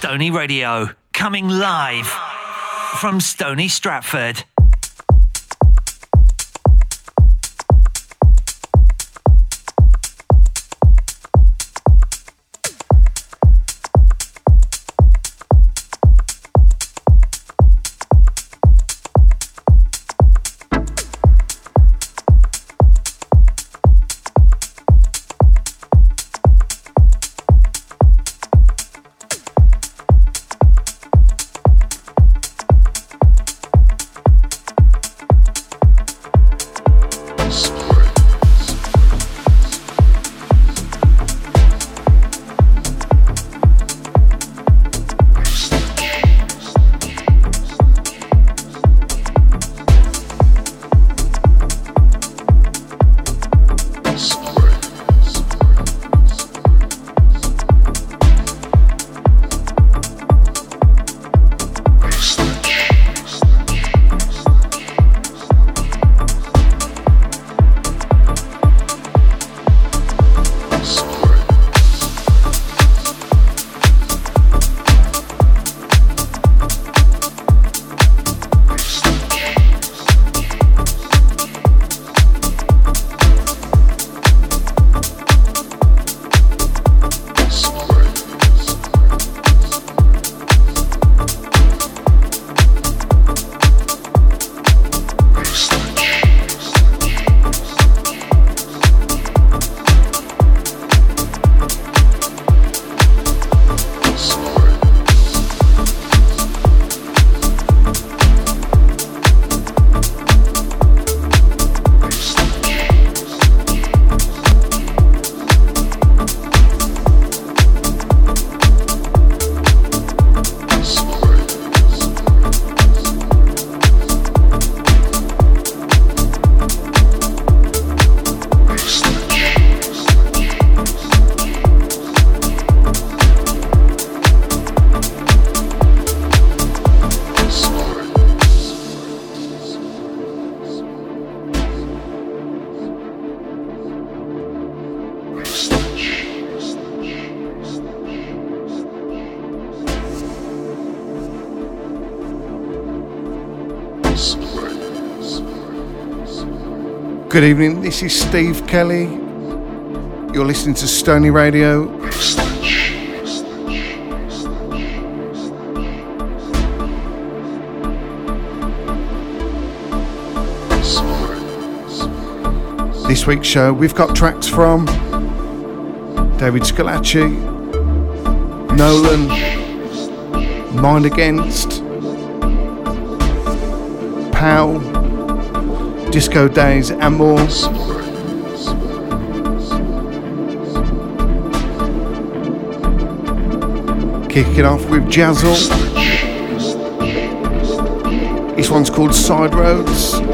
Stony Radio, coming live from Stony Stratford. Good evening, this is Steve Kelly. You're listening to Stony Radio. This week's show, we've got tracks from David Schillaci, Nolan, Mind Against, Powell, Disco Days, and more. Kicking off with Jazzle. This one's called Side Roads.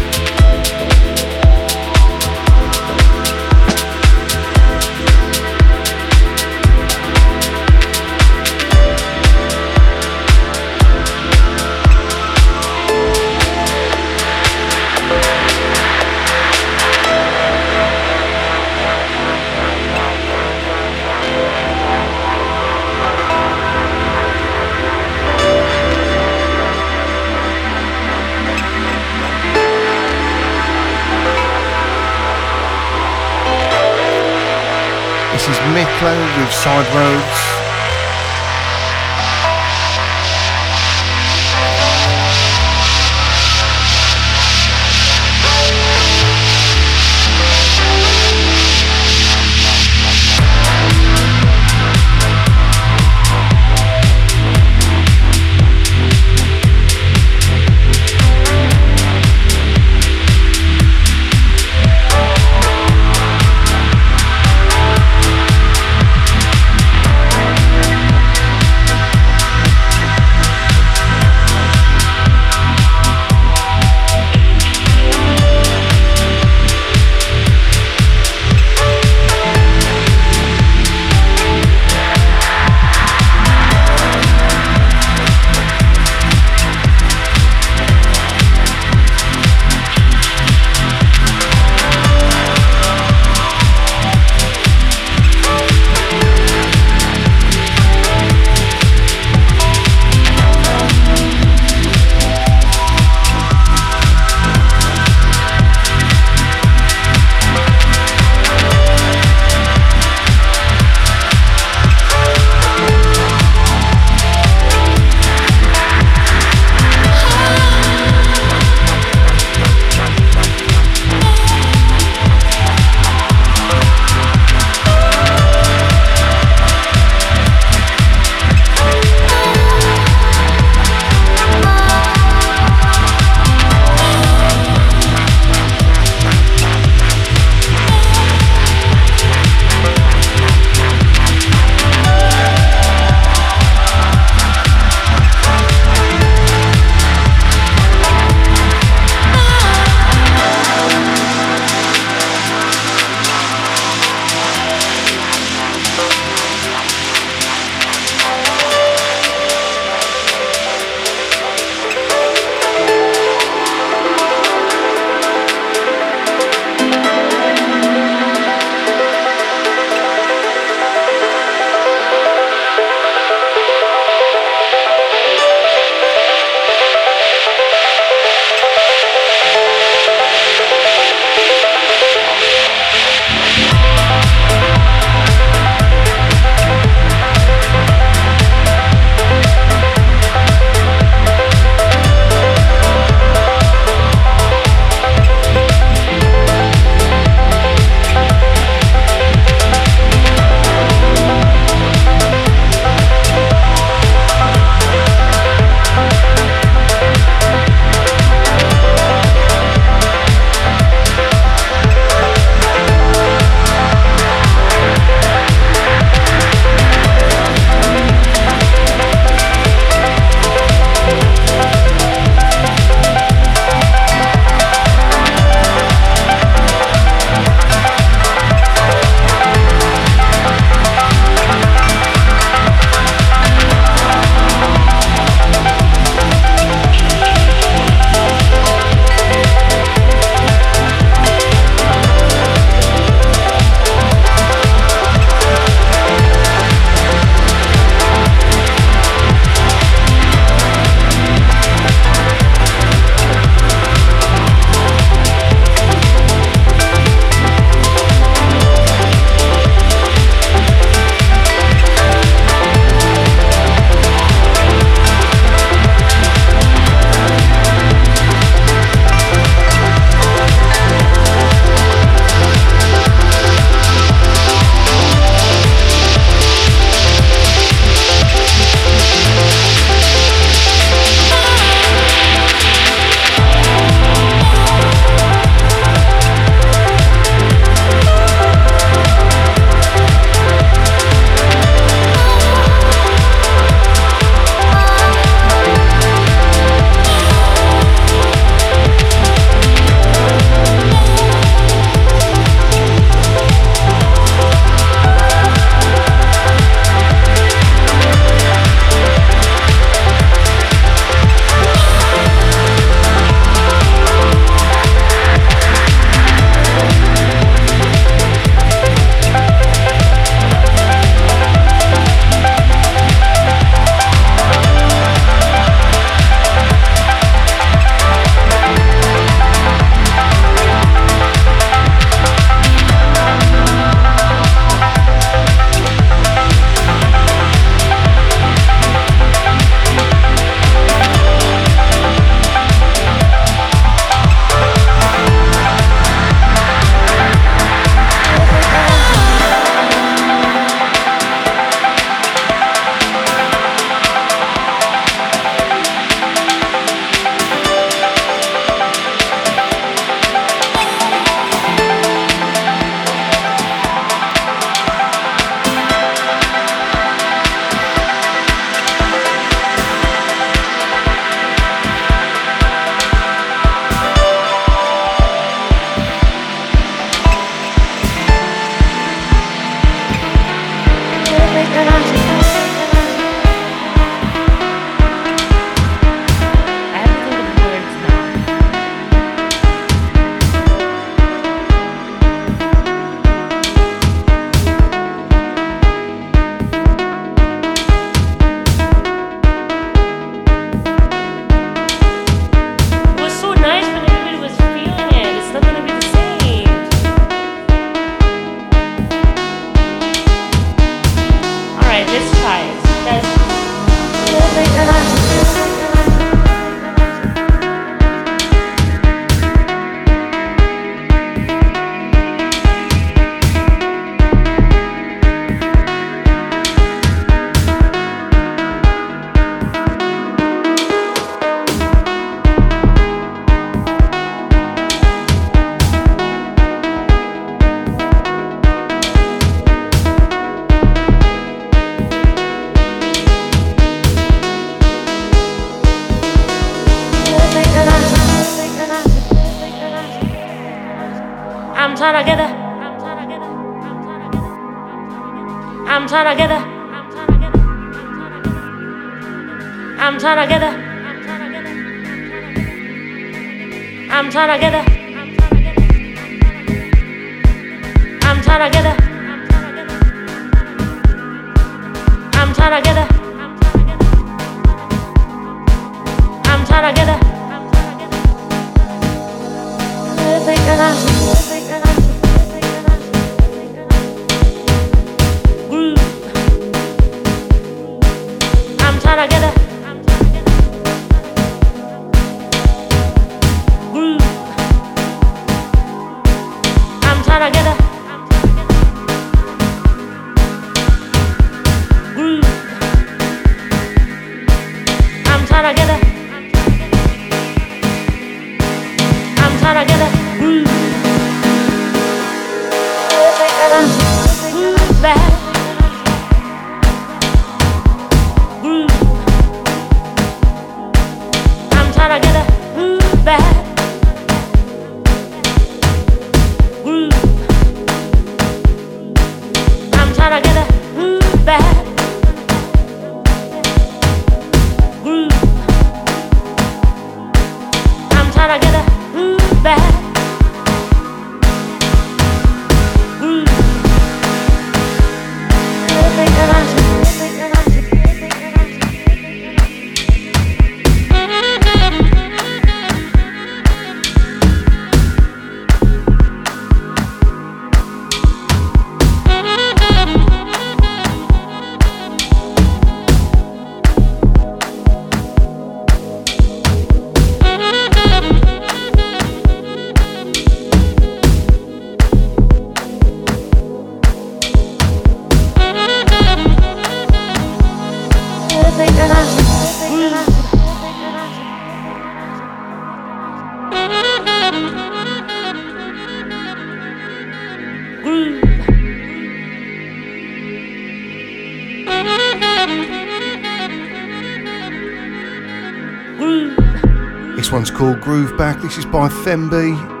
Called Groove Back. This is by Femby.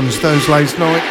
This one's Those Lazy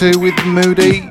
2 with Moody.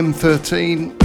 M13.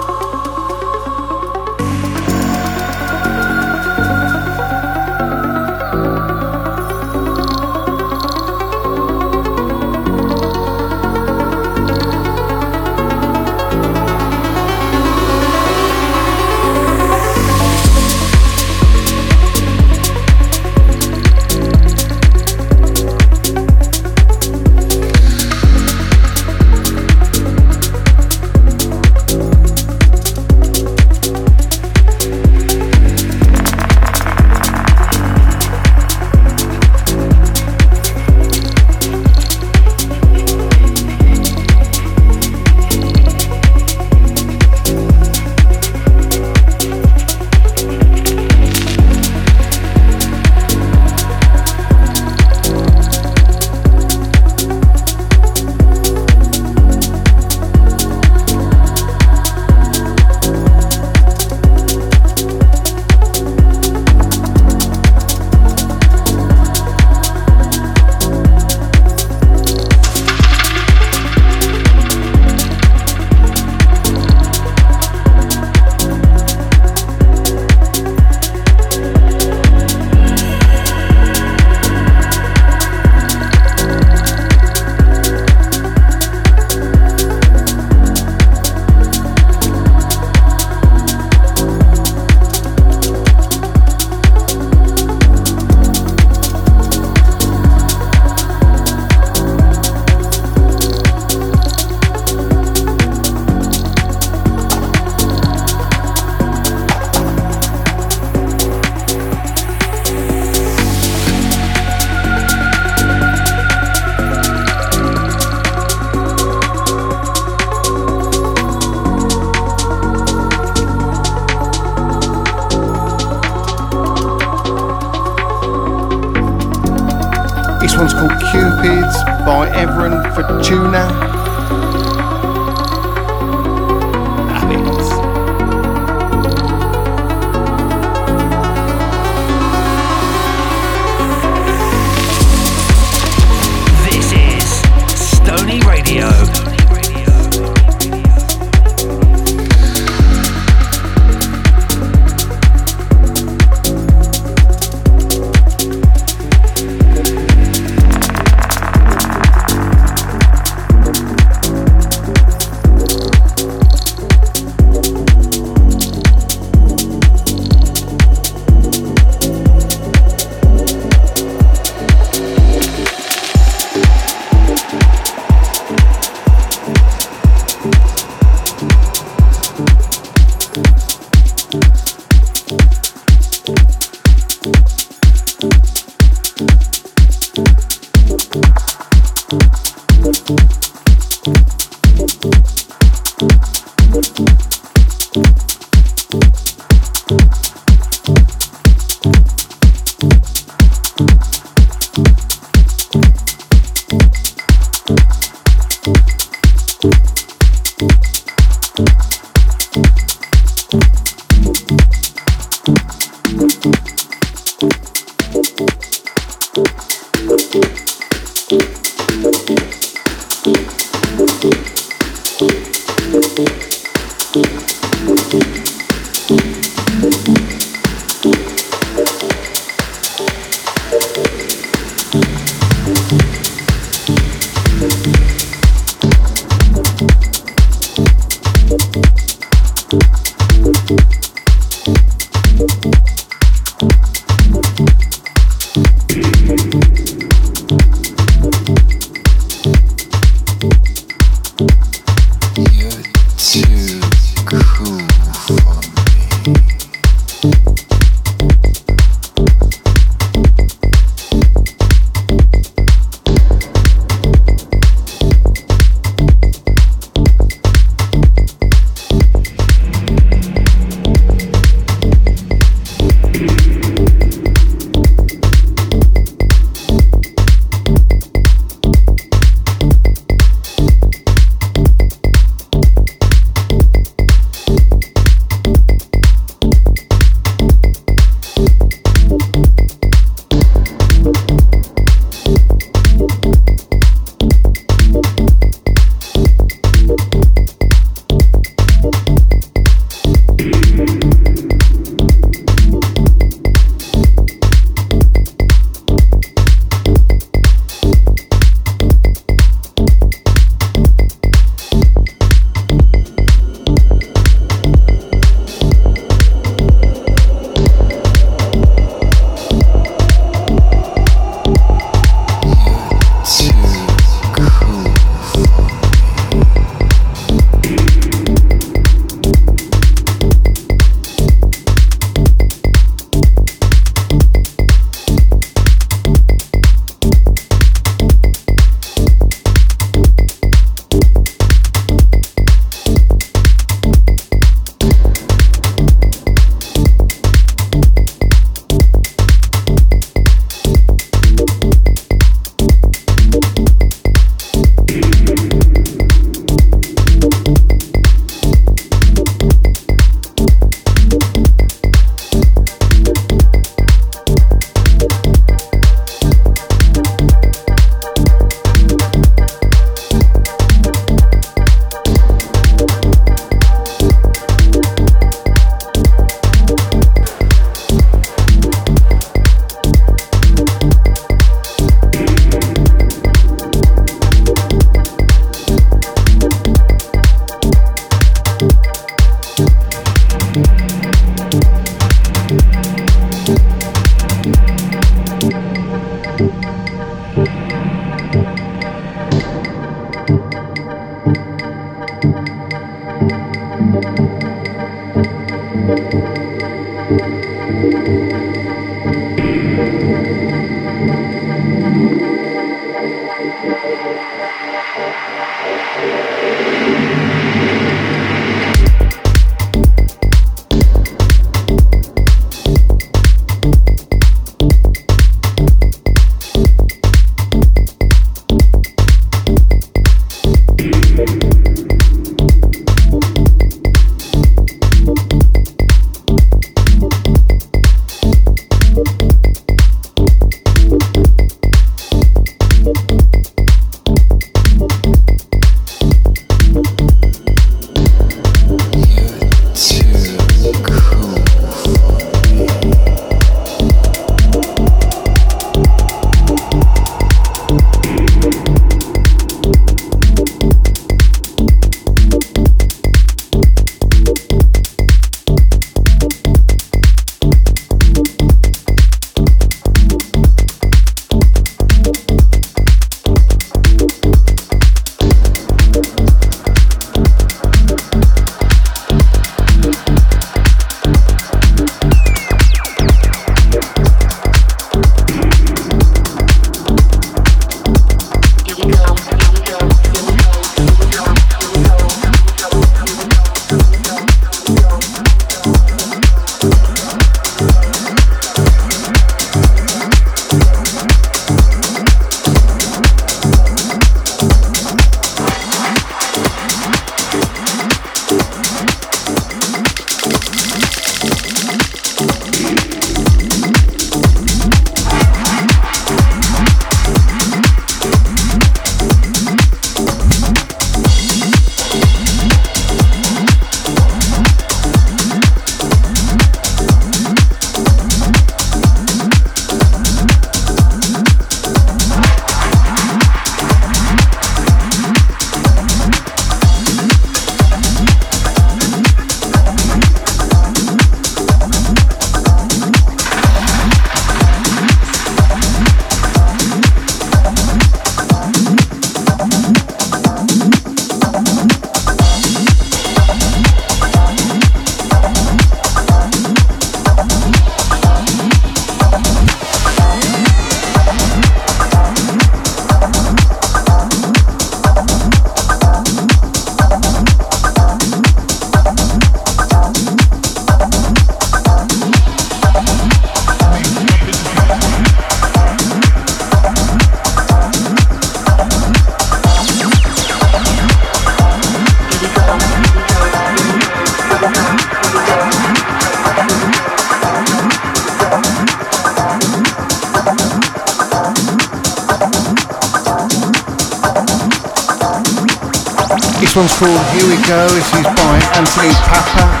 Here We Go. This is by Anthony Pappa.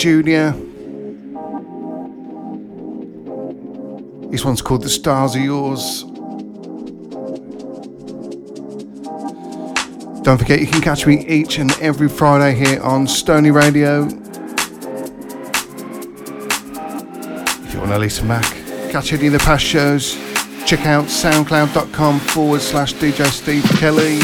Jr. This one's called The Stars Are Yours. Don't forget, you can catch me each and every Friday here on Stony Radio. If you want to listen back, catch any of the past shows, check out soundcloud.com forward slash DJ Steve Kelly.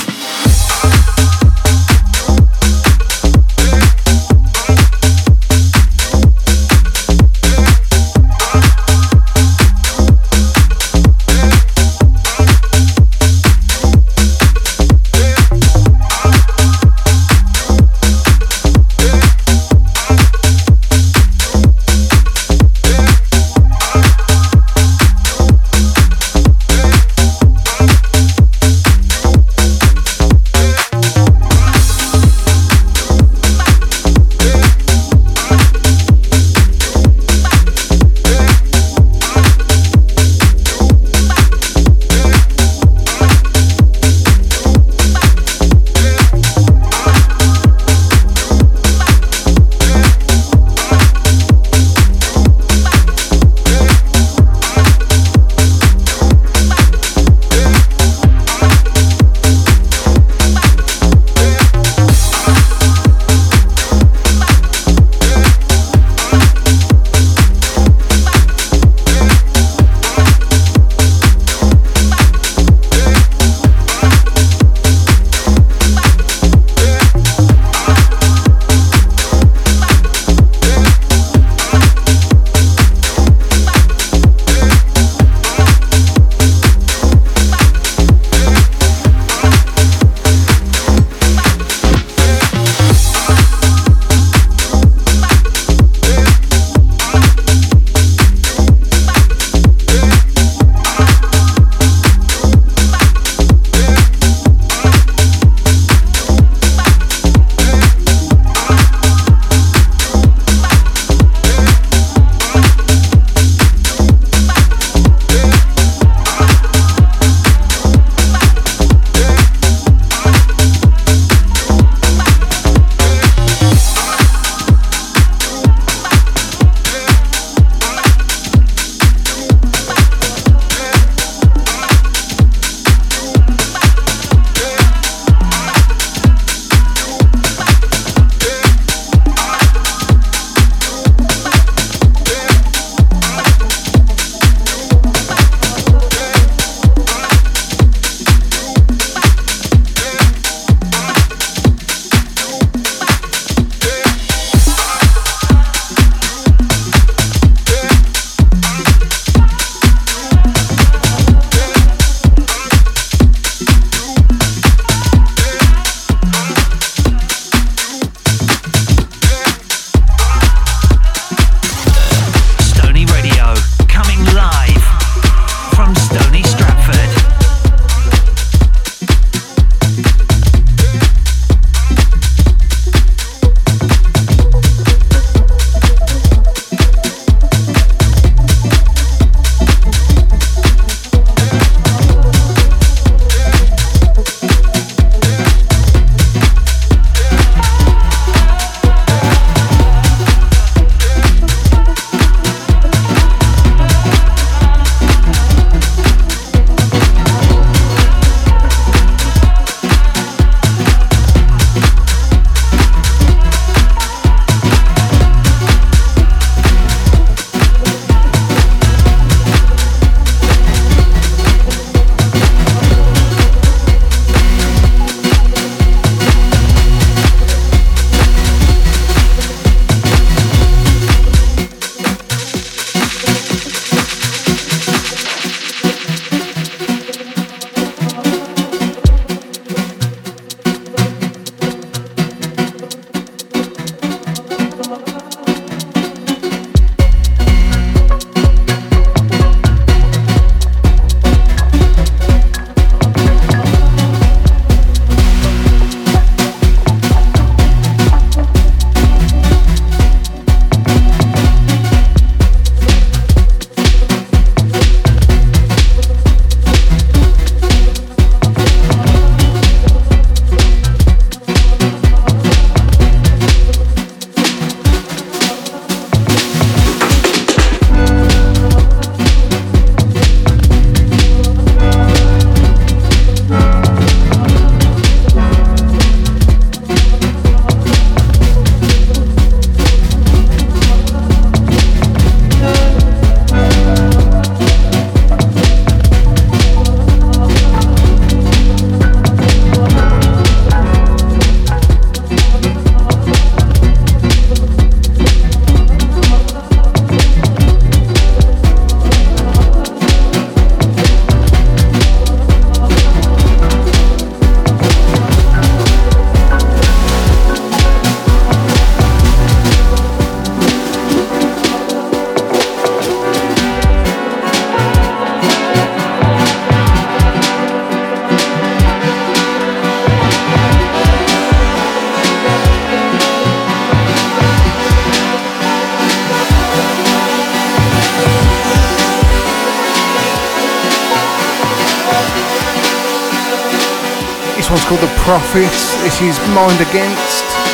Prophets. This is Mind Against.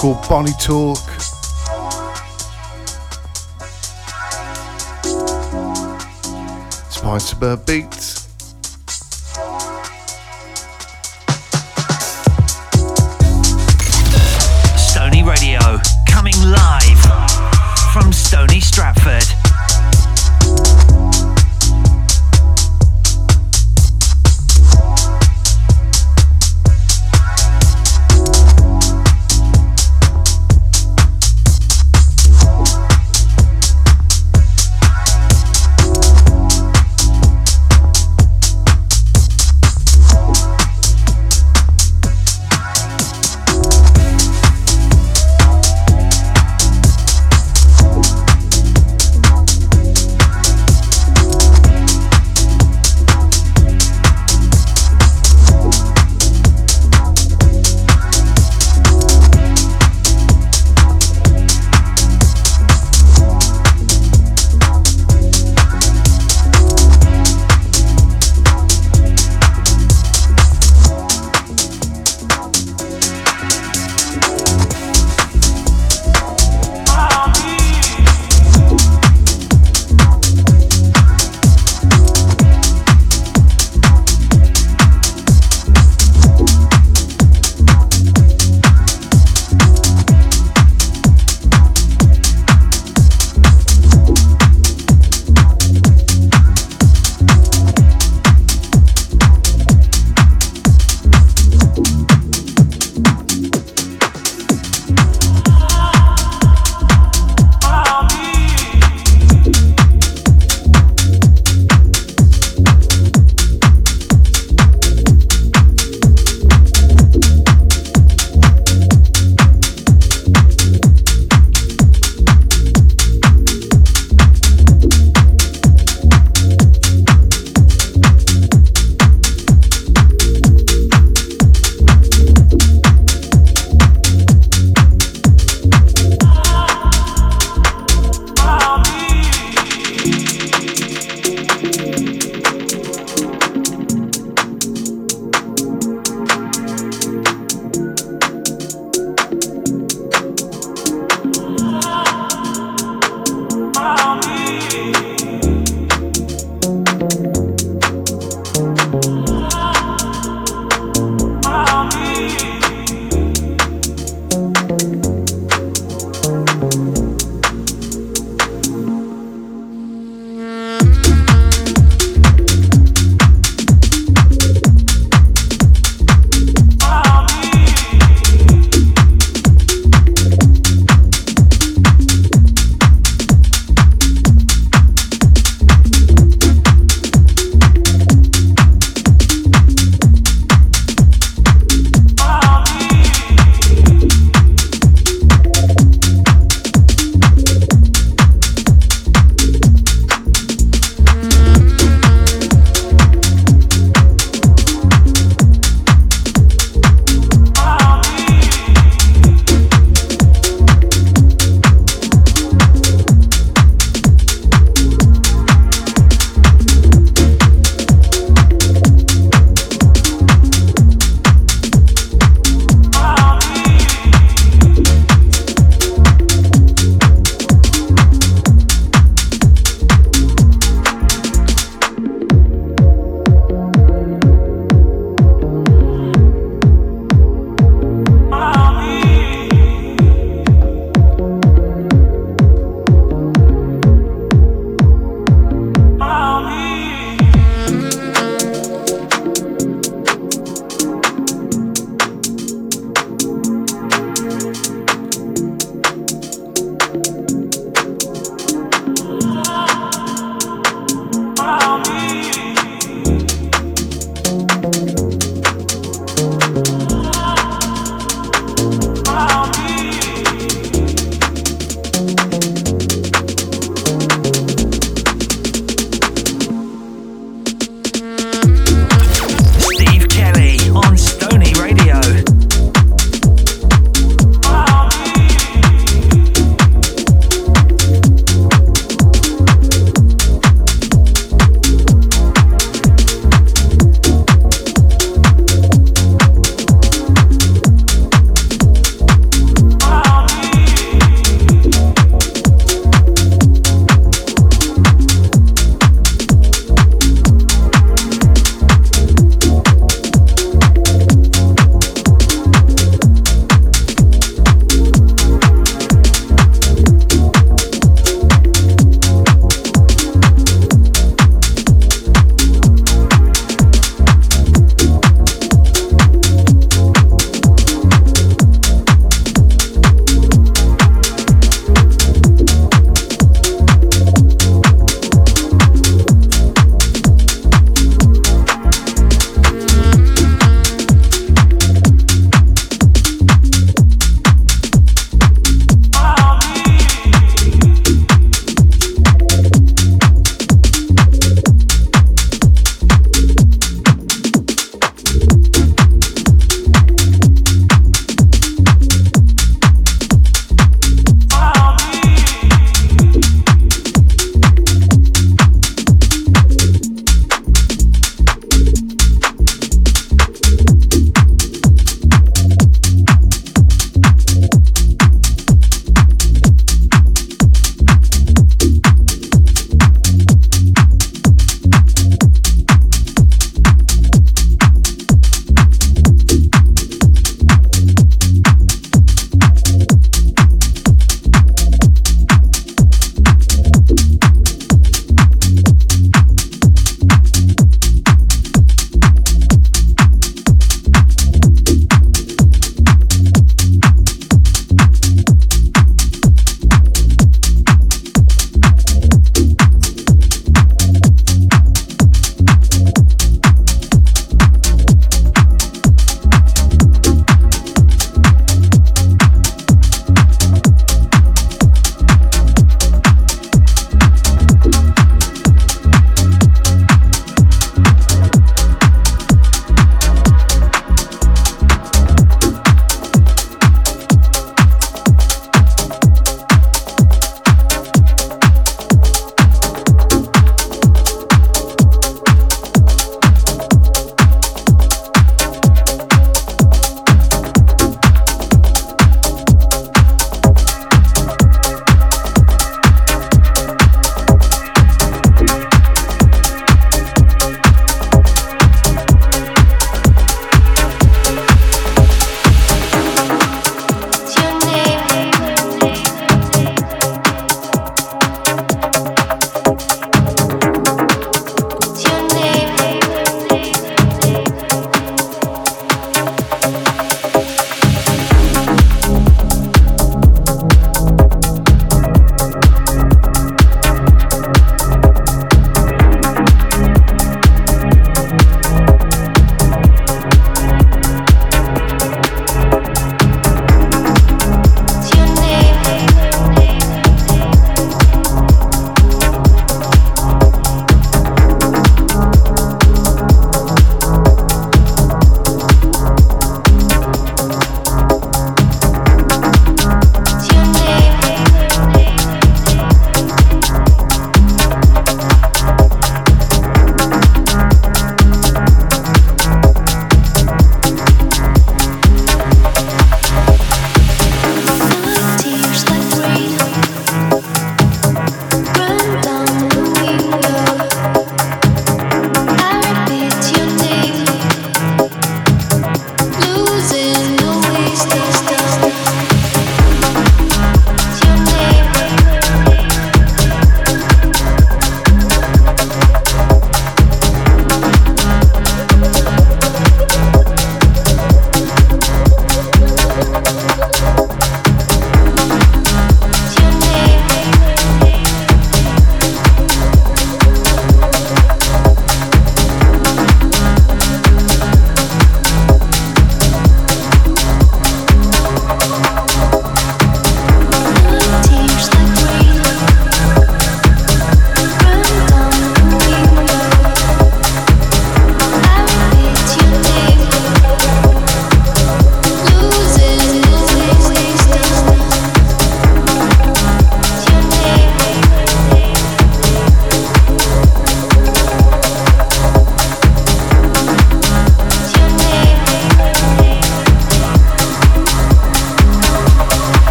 Called Bonnie Talk. It's by Suburb Beats.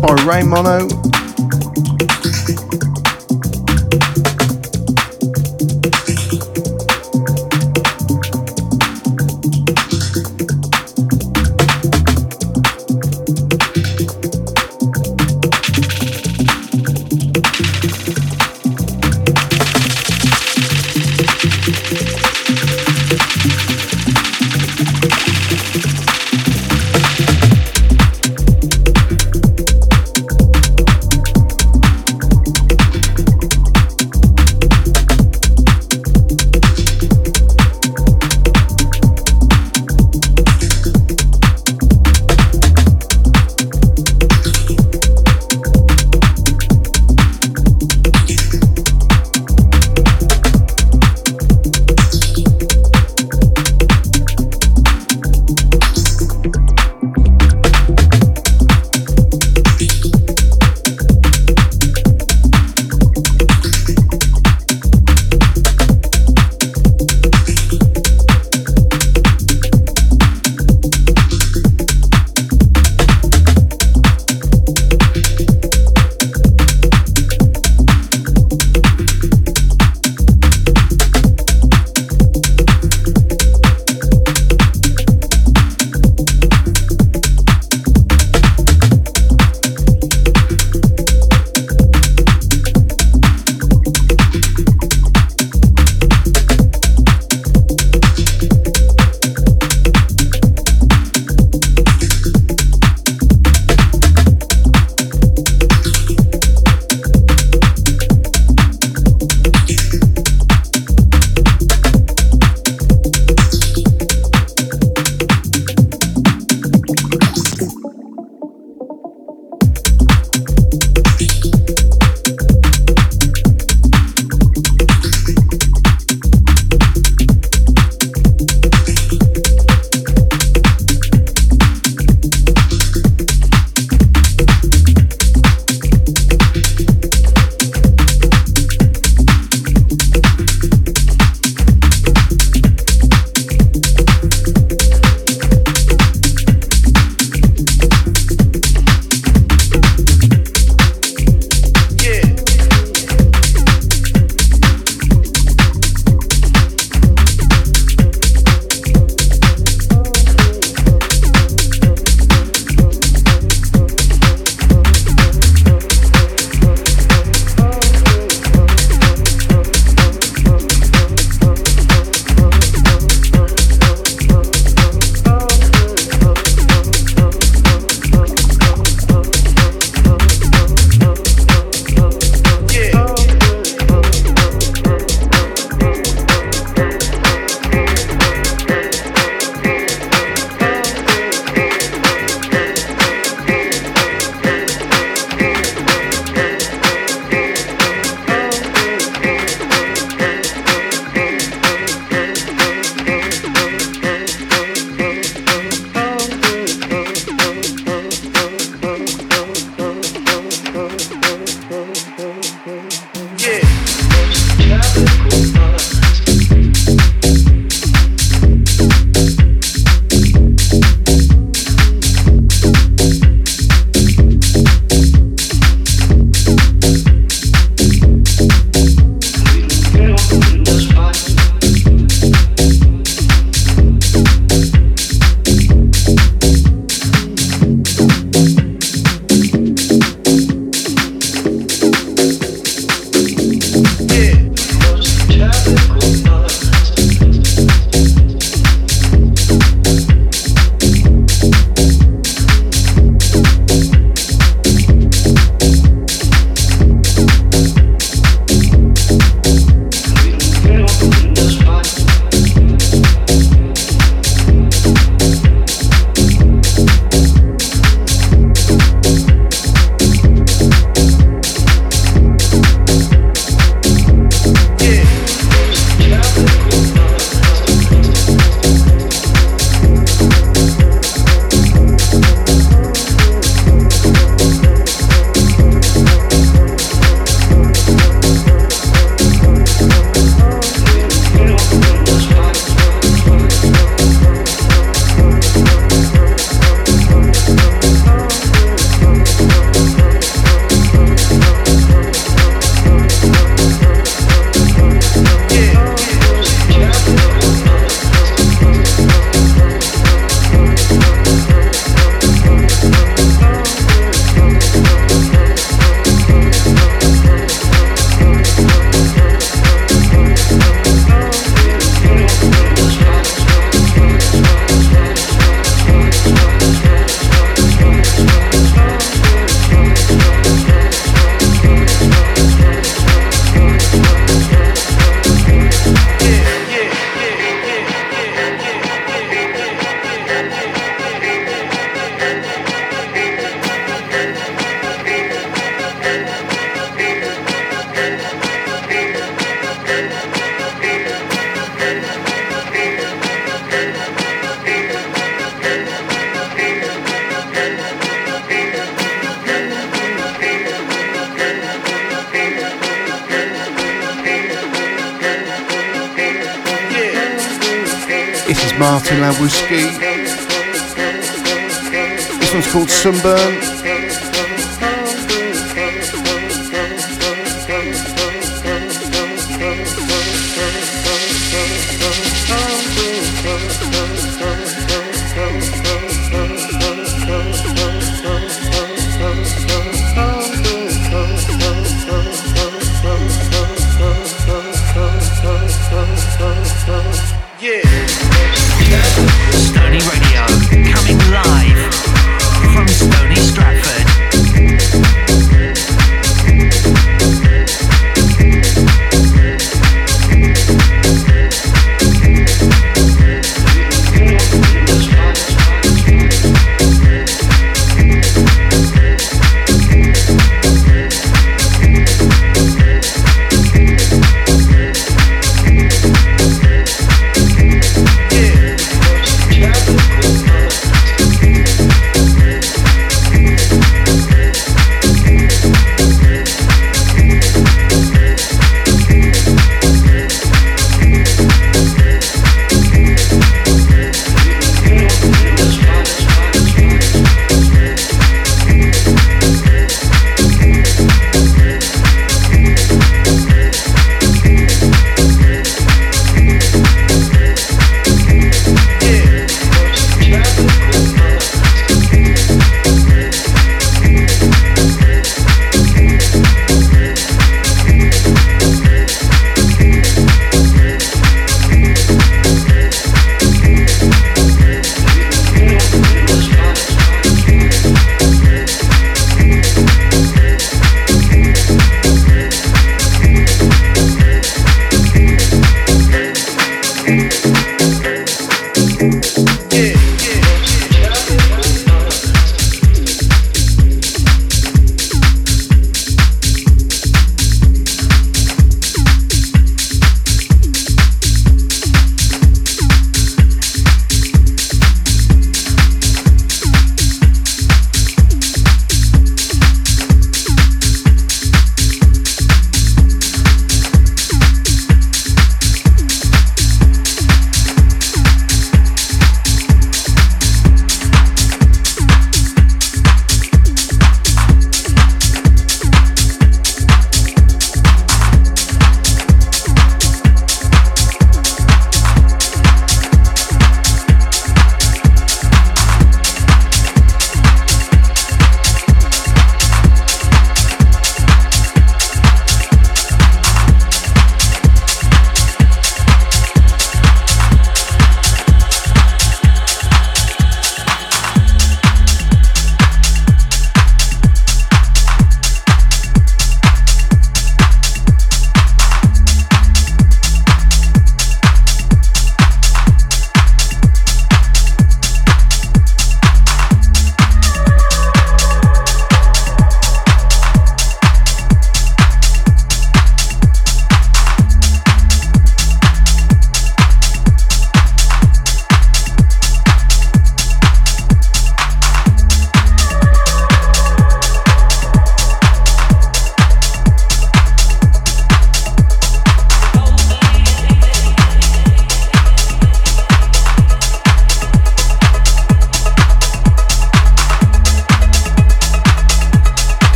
By Ray Mono.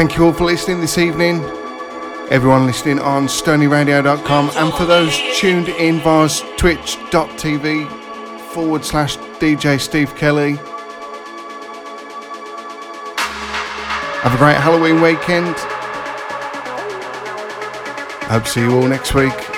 Thank you all for listening this evening. Everyone listening on stonyradio.com and for those tuned in via twitch.tv forward slash DJ Steve Kelly. Have a great Halloween weekend. Hope to see you all next week.